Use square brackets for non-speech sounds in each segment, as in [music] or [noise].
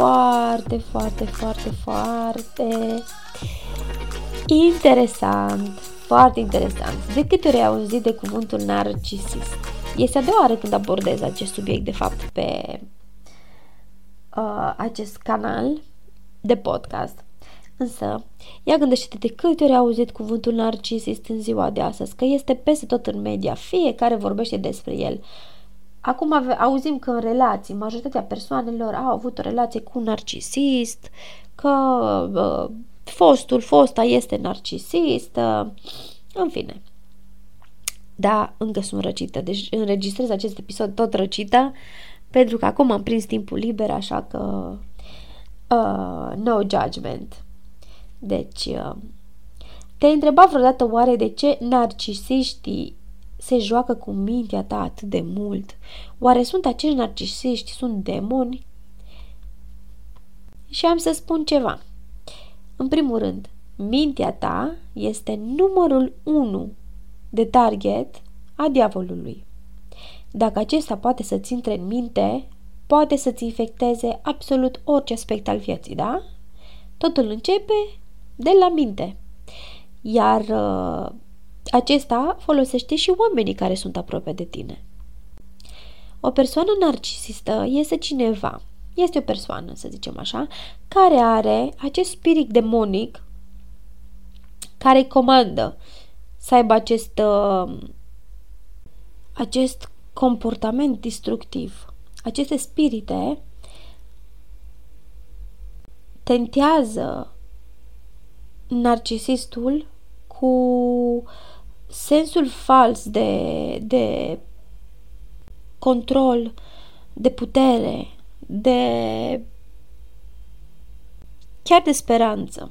foarte, foarte, foarte, foarte interesant. Foarte interesant. De câte ori ai auzit de cuvântul narcisist? Este a doua oară când abordez acest subiect, de fapt, pe uh, acest canal de podcast. Însă, ia gândește-te de câte ori ai auzit cuvântul narcisist în ziua de astăzi, că este peste tot în media, fiecare vorbește despre el. Acum ave- auzim că în relații, majoritatea persoanelor au avut o relație cu un narcisist, că uh, fostul, fosta este narcisist, uh, în fine. Da, încă sunt răcită, deci înregistrez acest episod tot răcită, pentru că acum am prins timpul liber, așa că uh, no judgment. Deci, uh, te-ai întrebat vreodată oare de ce narcisiștii se joacă cu mintea ta atât de mult? Oare sunt acești narcisiști, sunt demoni? Și am să spun ceva. În primul rând, mintea ta este numărul 1 de target a diavolului. Dacă acesta poate să-ți intre în minte, poate să-ți infecteze absolut orice aspect al vieții, da? Totul începe de la minte. Iar uh, acesta folosește și oamenii care sunt aproape de tine. O persoană narcisistă este cineva, este o persoană, să zicem așa, care are acest spirit demonic care îi comandă să aibă acest, uh, acest comportament destructiv. Aceste spirite tentează narcisistul cu sensul fals de, de control, de putere, de chiar de speranță.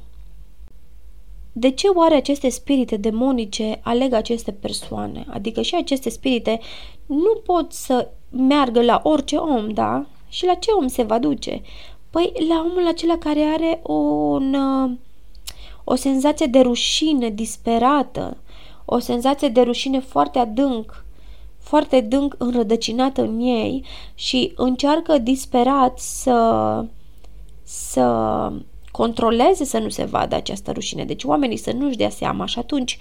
De ce oare aceste spirite demonice aleg aceste persoane? Adică și aceste spirite nu pot să meargă la orice om, da? Și la ce om se va duce? Păi la omul acela care are un, o senzație de rușine disperată, o senzație de rușine foarte adânc, foarte adânc înrădăcinată în ei și încearcă disperat să, să controleze să nu se vadă această rușine. Deci oamenii să nu-și dea seama și atunci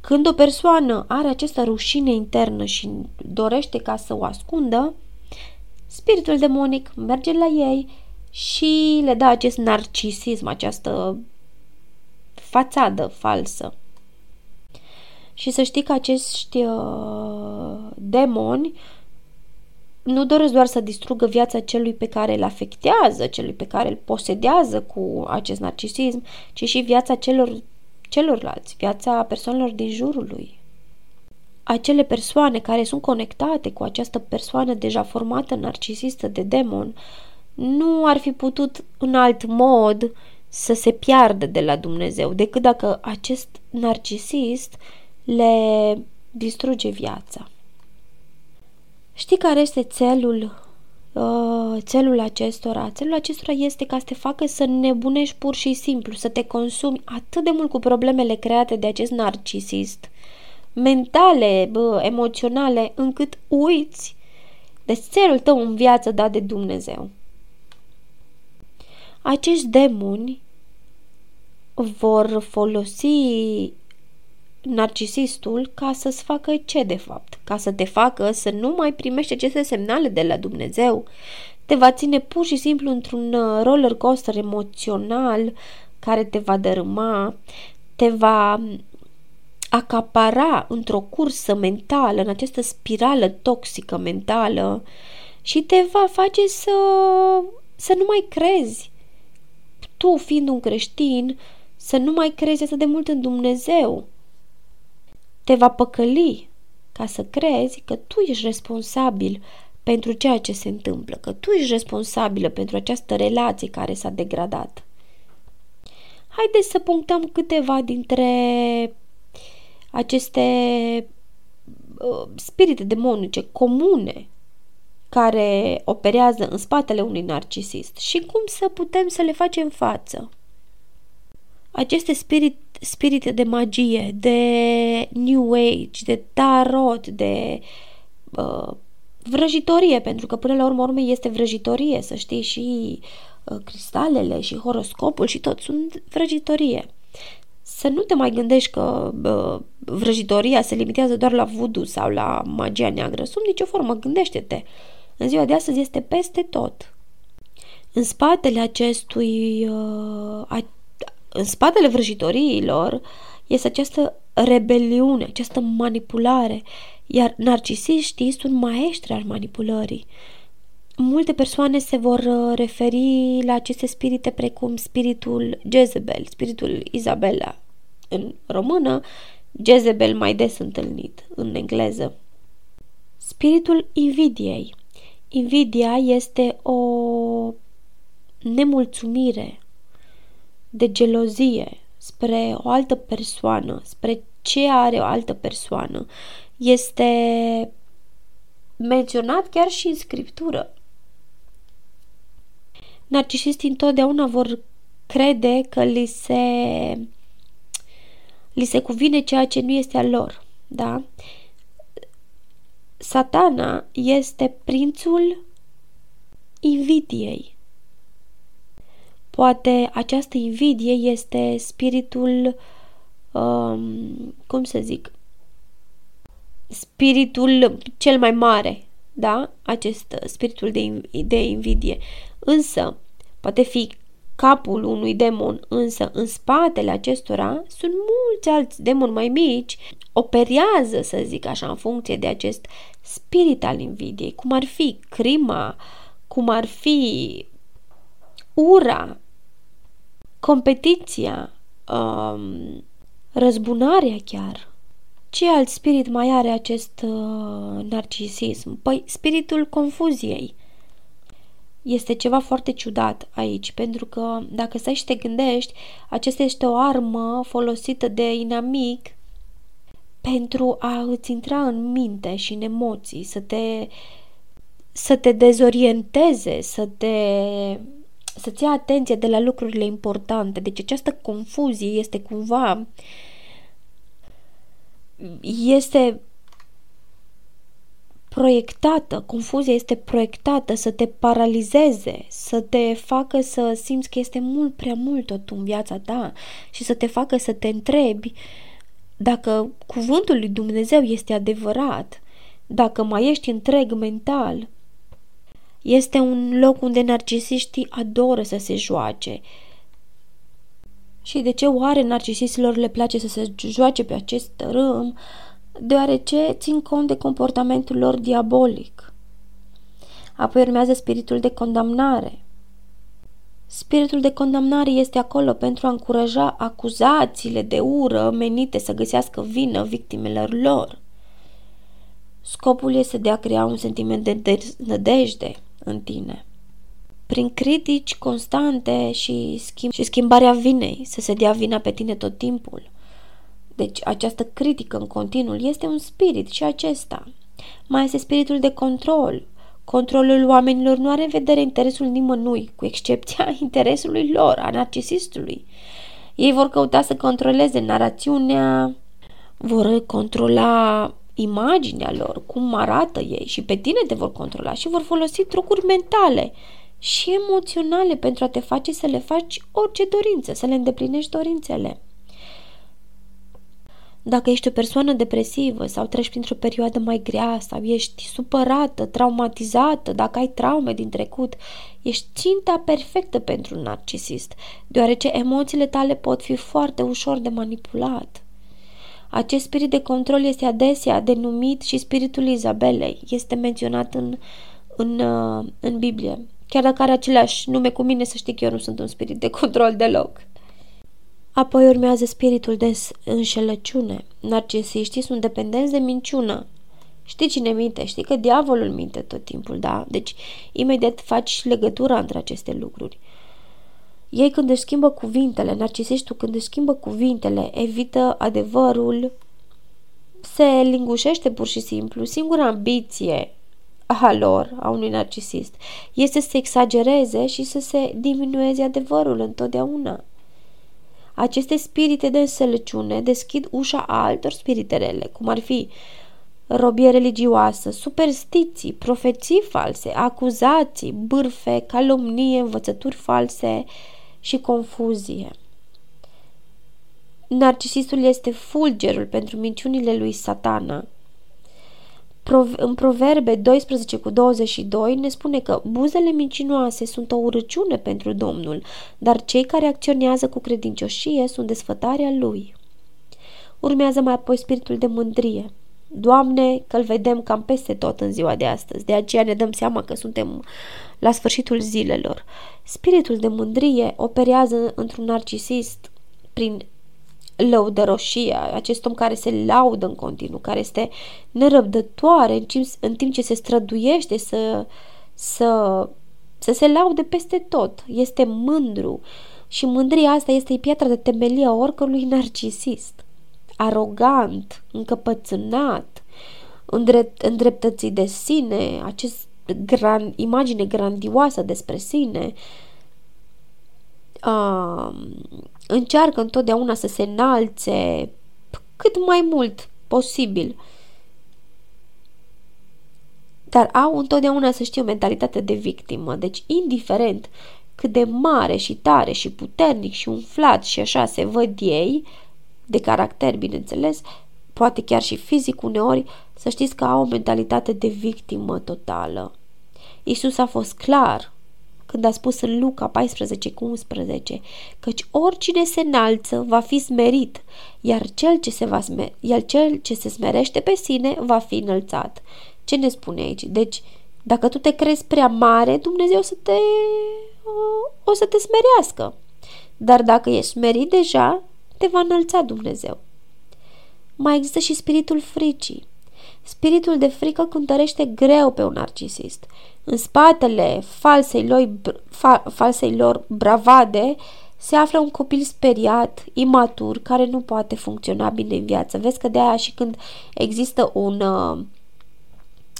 când o persoană are această rușine internă și dorește ca să o ascundă, spiritul demonic merge la ei și le dă acest narcisism, această fațadă falsă. Și să știi că acești uh, demoni nu doresc doar să distrugă viața celui pe care îl afectează, celui pe care îl posedează cu acest narcisism, ci și viața celor, celorlalți, viața persoanelor din jurul lui. Acele persoane care sunt conectate cu această persoană deja formată narcisistă de demon nu ar fi putut în alt mod să se piardă de la Dumnezeu decât dacă acest narcisist le distruge viața. Știi care este țelul uh, țelul acestora? Țelul acestora este ca să te facă să nebunești pur și simplu, să te consumi atât de mult cu problemele create de acest narcisist, mentale, bă, emoționale, încât uiți de țelul tău în viață dat de Dumnezeu. Acești demoni vor folosi narcisistul ca să-ți facă ce de fapt? Ca să te facă să nu mai primești aceste semnale de la Dumnezeu. Te va ține pur și simplu într-un uh, roller coaster emoțional care te va dărâma, te va acapara într-o cursă mentală, în această spirală toxică mentală și te va face să, să nu mai crezi. Tu, fiind un creștin, să nu mai crezi atât de mult în Dumnezeu, te va păcăli ca să crezi că tu ești responsabil pentru ceea ce se întâmplă, că tu ești responsabilă pentru această relație care s-a degradat. Haideți să punctăm câteva dintre aceste uh, spirite demonice comune care operează în spatele unui narcisist și cum să putem să le facem față. Aceste spirit, spirite de magie, de New Age, de tarot, de uh, vrăjitorie, pentru că până la urmă urmei este vrăjitorie, să știi, și uh, cristalele și horoscopul și tot sunt vrăjitorie. Să nu te mai gândești că uh, vrăjitoria se limitează doar la voodoo sau la magia neagră. Sub nicio formă, gândește-te. În ziua de astăzi este peste tot. În spatele acestui, uh, a, în spatele vrăjitoriilor este această rebeliune, această manipulare, iar narcisiștii sunt maestri al manipulării. Multe persoane se vor uh, referi la aceste spirite precum spiritul Jezebel, spiritul Isabella în română, Jezebel mai des întâlnit în engleză. Spiritul invidiei. Invidia este o nemulțumire de gelozie spre o altă persoană, spre ce are o altă persoană. Este menționat chiar și în scriptură. Narcisistii întotdeauna vor crede că li se, li se cuvine ceea ce nu este al lor. Da? Satana este prințul invidiei. Poate această invidie este spiritul, um, cum să zic, spiritul cel mai mare, da? Acest spiritul de, de invidie. Însă, poate fi capul unui demon, însă în spatele acestora sunt mulți alți demoni mai mici, operează, să zic așa, în funcție de acest spirit al invidiei, cum ar fi crima, cum ar fi ura, competiția, um, răzbunarea chiar. Ce alt spirit mai are acest uh, narcisism? Păi spiritul confuziei. Este ceva foarte ciudat aici, pentru că dacă stai și te gândești, acesta este o armă folosită de inamic pentru a îți intra în minte și în emoții, să te, să te dezorienteze, să te să-ți ia atenție de la lucrurile importante. Deci această confuzie este cumva este proiectată, confuzia este proiectată să te paralizeze, să te facă să simți că este mult prea mult tot în viața ta și să te facă să te întrebi dacă cuvântul lui Dumnezeu este adevărat, dacă mai ești întreg mental. Este un loc unde narcisiștii adoră să se joace. Și de ce oare narcisistilor le place să se joace pe acest tărâm? deoarece țin cont de comportamentul lor diabolic. Apoi urmează spiritul de condamnare. Spiritul de condamnare este acolo pentru a încuraja acuzațiile de ură menite să găsească vină victimelor lor. Scopul este de a crea un sentiment de nădejde în tine. Prin critici constante și, schimb- și schimbarea vinei, să se dea vina pe tine tot timpul – deci această critică în continuu este un spirit și acesta. Mai este spiritul de control. Controlul oamenilor nu are în vedere interesul nimănui, cu excepția [laughs] interesului lor, a narcisistului. Ei vor căuta să controleze narațiunea, vor controla imaginea lor, cum arată ei și pe tine te vor controla și vor folosi trucuri mentale și emoționale pentru a te face să le faci orice dorință, să le îndeplinești dorințele. Dacă ești o persoană depresivă sau treci printr-o perioadă mai grea sau ești supărată, traumatizată, dacă ai traume din trecut, ești ținta perfectă pentru un narcisist, deoarece emoțiile tale pot fi foarte ușor de manipulat. Acest spirit de control este adesea denumit și spiritul Izabelei. Este menționat în, în, uh, în Biblie. Chiar dacă are același nume cu mine, să știi că eu nu sunt un spirit de control deloc. Apoi urmează spiritul de înșelăciune. Narcisiștii sunt dependenți de minciună Știi cine minte? Știi că diavolul minte tot timpul, da? Deci, imediat faci legătura între aceste lucruri. Ei când își schimbă cuvintele, narcisistul când își schimbă cuvintele, evită adevărul, se lingușește pur și simplu. Singura ambiție a lor, a unui narcisist, este să se exagereze și să se diminueze adevărul întotdeauna. Aceste spirite de înțelepciune deschid ușa a altor spirite rele, cum ar fi robie religioasă, superstiții, profeții false, acuzații, bârfe, calomnie, învățături false și confuzie. Narcisistul este fulgerul pentru minciunile lui satana. În Proverbe 12 cu 22 ne spune că buzele mincinoase sunt o urăciune pentru Domnul, dar cei care acționează cu credincioșie sunt desfătarea lui. Urmează mai apoi spiritul de mândrie. Doamne, că îl vedem cam peste tot în ziua de astăzi, de aceea ne dăm seama că suntem la sfârșitul zilelor. Spiritul de mândrie operează într-un narcisist prin lăudăroșia, acest om care se laudă în continuu, care este nerăbdătoare în timp, în timp ce se străduiește să, să, să se laude peste tot. Este mândru și mândria asta este piatra de temelie a oricărui narcisist. Arogant, încăpățânat, îndrept, îndreptății de sine, acest gran, imagine grandioasă despre sine, uh, încearcă întotdeauna să se înalțe cât mai mult posibil. Dar au întotdeauna, să știu, o mentalitate de victimă. Deci, indiferent cât de mare și tare și puternic și umflat și așa se văd ei, de caracter, bineînțeles, poate chiar și fizic uneori, să știți că au o mentalitate de victimă totală. Isus a fost clar când a spus în Luca 14 cu 11, căci oricine se înalță va fi smerit, iar cel ce se, va smer- iar cel ce se smerește pe sine va fi înălțat. Ce ne spune aici? Deci, dacă tu te crezi prea mare, Dumnezeu o să te, o, o să te smerească. Dar dacă ești smerit deja, te va înălța Dumnezeu. Mai există și spiritul fricii. Spiritul de frică cântărește greu pe un narcisist. În spatele falsei lor, fa, falsei lor bravade se află un copil speriat, imatur, care nu poate funcționa bine în viață. Vezi că de aia și când există un, uh,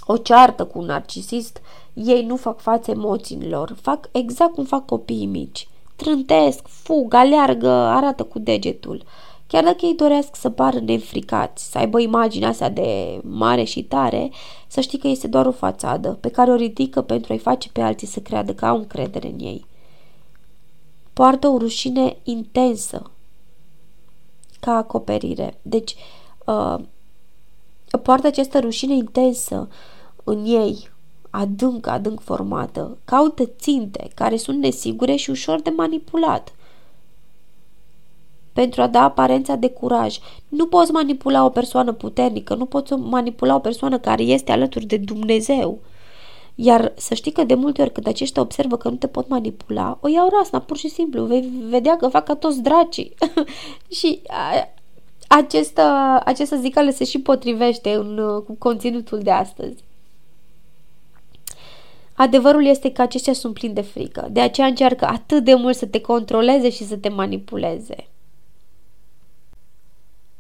o ceartă cu un narcisist, ei nu fac față emoțiilor, fac exact cum fac copiii mici. Trântesc, fug, aleargă, arată cu degetul. Chiar dacă ei doresc să pară nefricați, să aibă imaginea asta de mare și tare, să știi că este doar o fațadă pe care o ridică pentru a-i face pe alții să creadă că au încredere în ei. Poartă o rușine intensă ca acoperire. Deci, uh, poartă această rușine intensă în ei, adânc, adânc formată, caută ținte care sunt nesigure și ușor de manipulat – pentru a da aparența de curaj. Nu poți manipula o persoană puternică, nu poți manipula o persoană care este alături de Dumnezeu. Iar să știi că de multe ori când aceștia observă că nu te pot manipula, o iau rasna, pur și simplu, vei vedea că fac ca toți dracii. [laughs] și această, această zicală se și potrivește în, cu conținutul de astăzi. Adevărul este că aceștia sunt plini de frică, de aceea încearcă atât de mult să te controleze și să te manipuleze.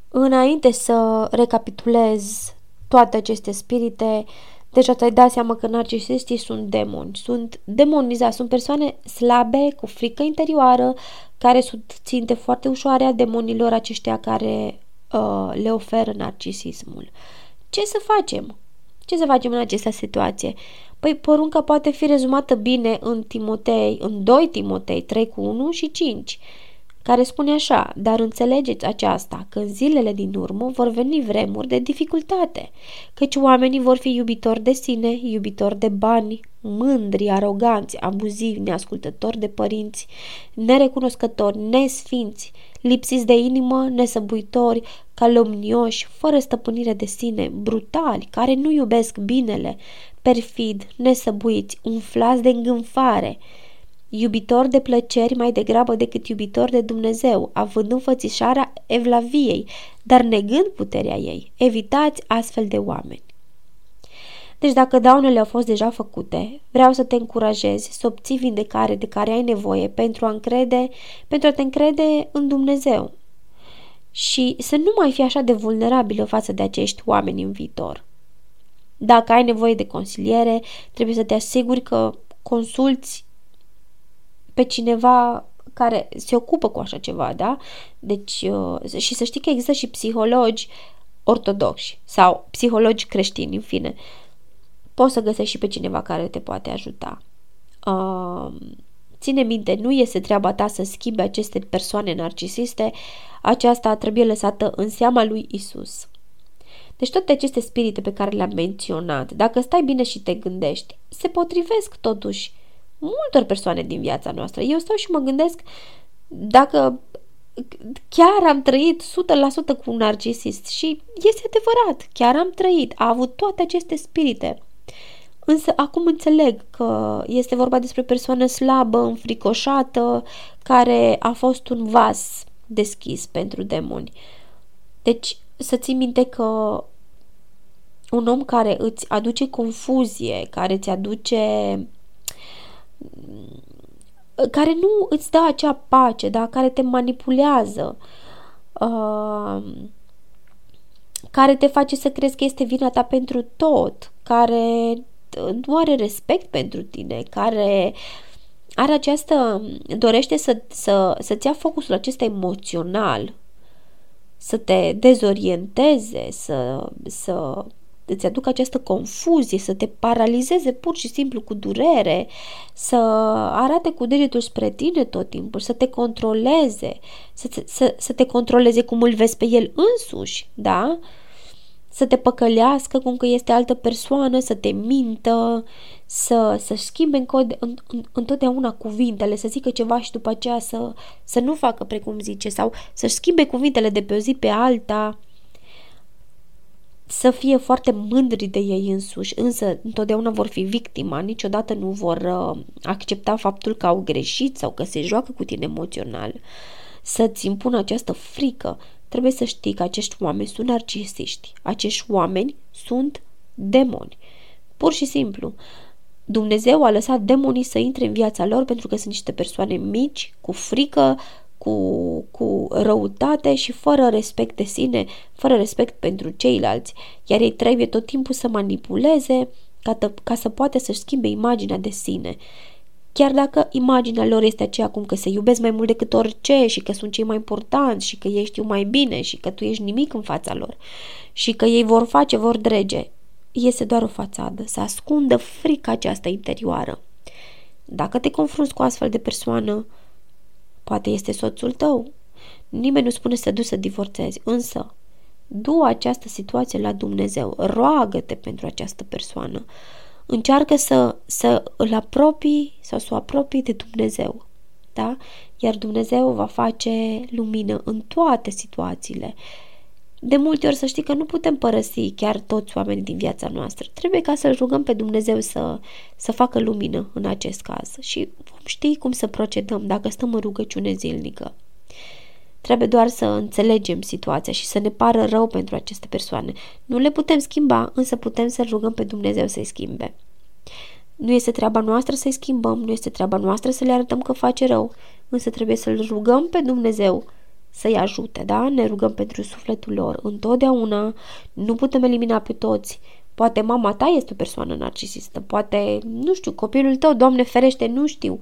Înainte să recapitulez toate aceste spirite, deja te-ai dat seama că narcisistii sunt demoni, sunt demonizați, sunt persoane slabe, cu frică interioară, care sunt ținte foarte ușoare a demonilor aceștia care uh, le oferă narcisismul. Ce să facem? Ce să facem în această situație? Păi porunca poate fi rezumată bine în Timotei, în 2 Timotei 3 cu 1 și 5 care spune așa, dar înțelegeți aceasta, că în zilele din urmă vor veni vremuri de dificultate, căci oamenii vor fi iubitori de sine, iubitori de bani, mândri, aroganți, abuzivi, neascultători de părinți, nerecunoscători, nesfinți, lipsiți de inimă, nesăbuitori, calomnioși, fără stăpânire de sine, brutali, care nu iubesc binele, perfid, nesăbuiți, umflați de îngânfare, iubitor de plăceri mai degrabă decât iubitor de Dumnezeu, având înfățișarea evlaviei, dar negând puterea ei. Evitați astfel de oameni. Deci dacă daunele au fost deja făcute, vreau să te încurajezi să obții vindecare de care ai nevoie pentru a, încrede, pentru a te încrede în Dumnezeu și să nu mai fii așa de vulnerabilă față de acești oameni în viitor. Dacă ai nevoie de consiliere, trebuie să te asiguri că consulți pe cineva care se ocupă cu așa ceva, da? Deci, uh, și să știi că există și psihologi ortodoxi sau psihologi creștini, în fine. Poți să găsești și pe cineva care te poate ajuta. Uh, ține minte, nu este treaba ta să schimbi aceste persoane narcisiste, aceasta trebuie lăsată în seama lui Isus. Deci toate aceste spirite pe care le-am menționat, dacă stai bine și te gândești, se potrivesc totuși multor persoane din viața noastră. Eu stau și mă gândesc dacă chiar am trăit 100% cu un narcisist și este adevărat, chiar am trăit, a avut toate aceste spirite. Însă acum înțeleg că este vorba despre o persoană slabă, înfricoșată, care a fost un vas deschis pentru demoni. Deci să ții minte că un om care îți aduce confuzie, care îți aduce care nu îți dă acea pace, da? care te manipulează, uh, care te face să crezi că este vina ta pentru tot, care nu are respect pentru tine, care are această, dorește să, să, să-ți ia focusul acesta emoțional, să te dezorienteze, să, să îți aducă această confuzie, să te paralizeze pur și simplu cu durere, să arate cu degetul spre tine tot timpul, să te controleze, să, să, să te controleze cum îl vezi pe el însuși, da? Să te păcălească cum că este altă persoană, să te mintă, să, să schimbe în cod, în, în, întotdeauna cuvintele, să zică ceva și după aceea să, să nu facă precum zice sau să-și schimbe cuvintele de pe o zi pe alta, să fie foarte mândri de ei însuși, însă întotdeauna vor fi victima, niciodată nu vor uh, accepta faptul că au greșit sau că se joacă cu tine emoțional. Să-ți impună această frică, trebuie să știi că acești oameni sunt narcisiști, acești oameni sunt demoni. Pur și simplu, Dumnezeu a lăsat demonii să intre în viața lor pentru că sunt niște persoane mici, cu frică, cu, cu răutate și fără respect de sine, fără respect pentru ceilalți, iar ei trebuie tot timpul să manipuleze ca, tă, ca să poată să-și schimbe imaginea de sine. Chiar dacă imaginea lor este aceea cum că se iubesc mai mult decât orice și că sunt cei mai importanți și că ei știu mai bine și că tu ești nimic în fața lor și că ei vor face, vor drege, este doar o fațadă, să ascundă frica aceasta interioară. Dacă te confrunți cu astfel de persoană, Poate este soțul tău. Nimeni nu spune să duci să divorțezi, însă du această situație la Dumnezeu, roagă-te pentru această persoană, încearcă să, să îl apropii sau să o apropii de Dumnezeu, da? Iar Dumnezeu va face lumină în toate situațiile. De multe ori să știi că nu putem părăsi chiar toți oamenii din viața noastră. Trebuie ca să-L rugăm pe Dumnezeu să, să facă lumină în acest caz și vom ști cum să procedăm dacă stăm în rugăciune zilnică. Trebuie doar să înțelegem situația și să ne pară rău pentru aceste persoane. Nu le putem schimba, însă putem să-L rugăm pe Dumnezeu să-i schimbe. Nu este treaba noastră să-i schimbăm, nu este treaba noastră să le arătăm că face rău, însă trebuie să-L rugăm pe Dumnezeu să-i ajute, da? Ne rugăm pentru sufletul lor. Întotdeauna nu putem elimina pe toți. Poate mama ta este o persoană narcisistă, poate, nu știu, copilul tău, Doamne ferește, nu știu.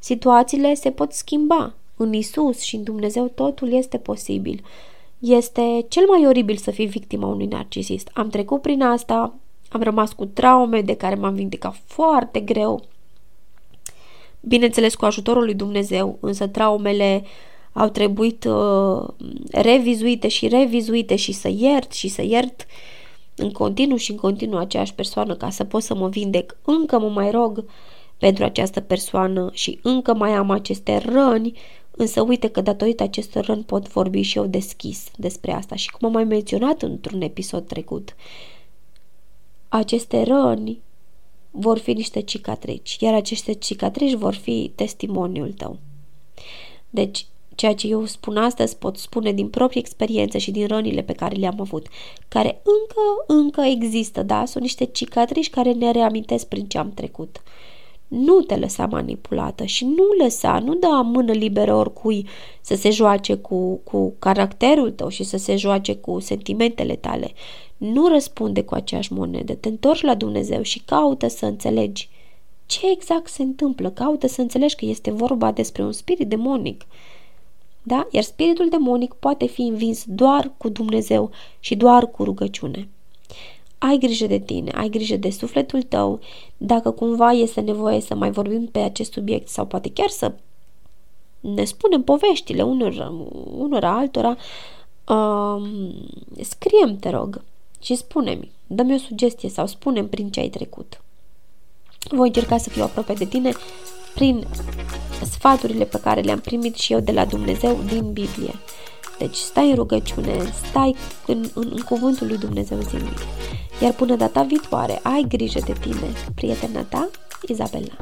Situațiile se pot schimba. În Isus și în Dumnezeu totul este posibil. Este cel mai oribil să fii victima unui narcisist. Am trecut prin asta, am rămas cu traume de care m-am vindecat foarte greu. Bineînțeles, cu ajutorul lui Dumnezeu, însă traumele uh, au trebuit uh, revizuite și revizuite și să iert și să iert în continuu și în continuu aceeași persoană ca să pot să mă vindec. Încă mă mai rog pentru această persoană și încă mai am aceste răni, însă uite că datorită acestor răni pot vorbi și eu deschis despre asta și cum am mai menționat într-un episod trecut. Aceste răni vor fi niște cicatrici, iar aceste cicatrici vor fi testimoniul tău. Deci, Ceea ce eu spun astăzi pot spune din proprie experiență și din rănile pe care le-am avut, care încă, încă există, da? Sunt niște cicatrici care ne reamintesc prin ce am trecut. Nu te lăsa manipulată și nu lăsa, nu da mână liberă oricui să se joace cu, cu caracterul tău și să se joace cu sentimentele tale. Nu răspunde cu aceeași monedă, te întorci la Dumnezeu și caută să înțelegi ce exact se întâmplă, caută să înțelegi că este vorba despre un spirit demonic. Da? Iar spiritul demonic poate fi învins doar cu Dumnezeu și doar cu rugăciune. Ai grijă de tine, ai grijă de sufletul tău. Dacă cumva este nevoie să mai vorbim pe acest subiect sau poate chiar să ne spunem poveștile unor, unora altora, uh, scriem, te rog, și spune-mi, dă-mi o sugestie sau spune prin ce ai trecut. Voi încerca să fiu aproape de tine prin sfaturile pe care le-am primit și eu de la Dumnezeu din Biblie. Deci stai în rugăciune, stai în, în, în cuvântul lui Dumnezeu zilnic. Iar până data viitoare, ai grijă de tine, prietena ta, Izabela.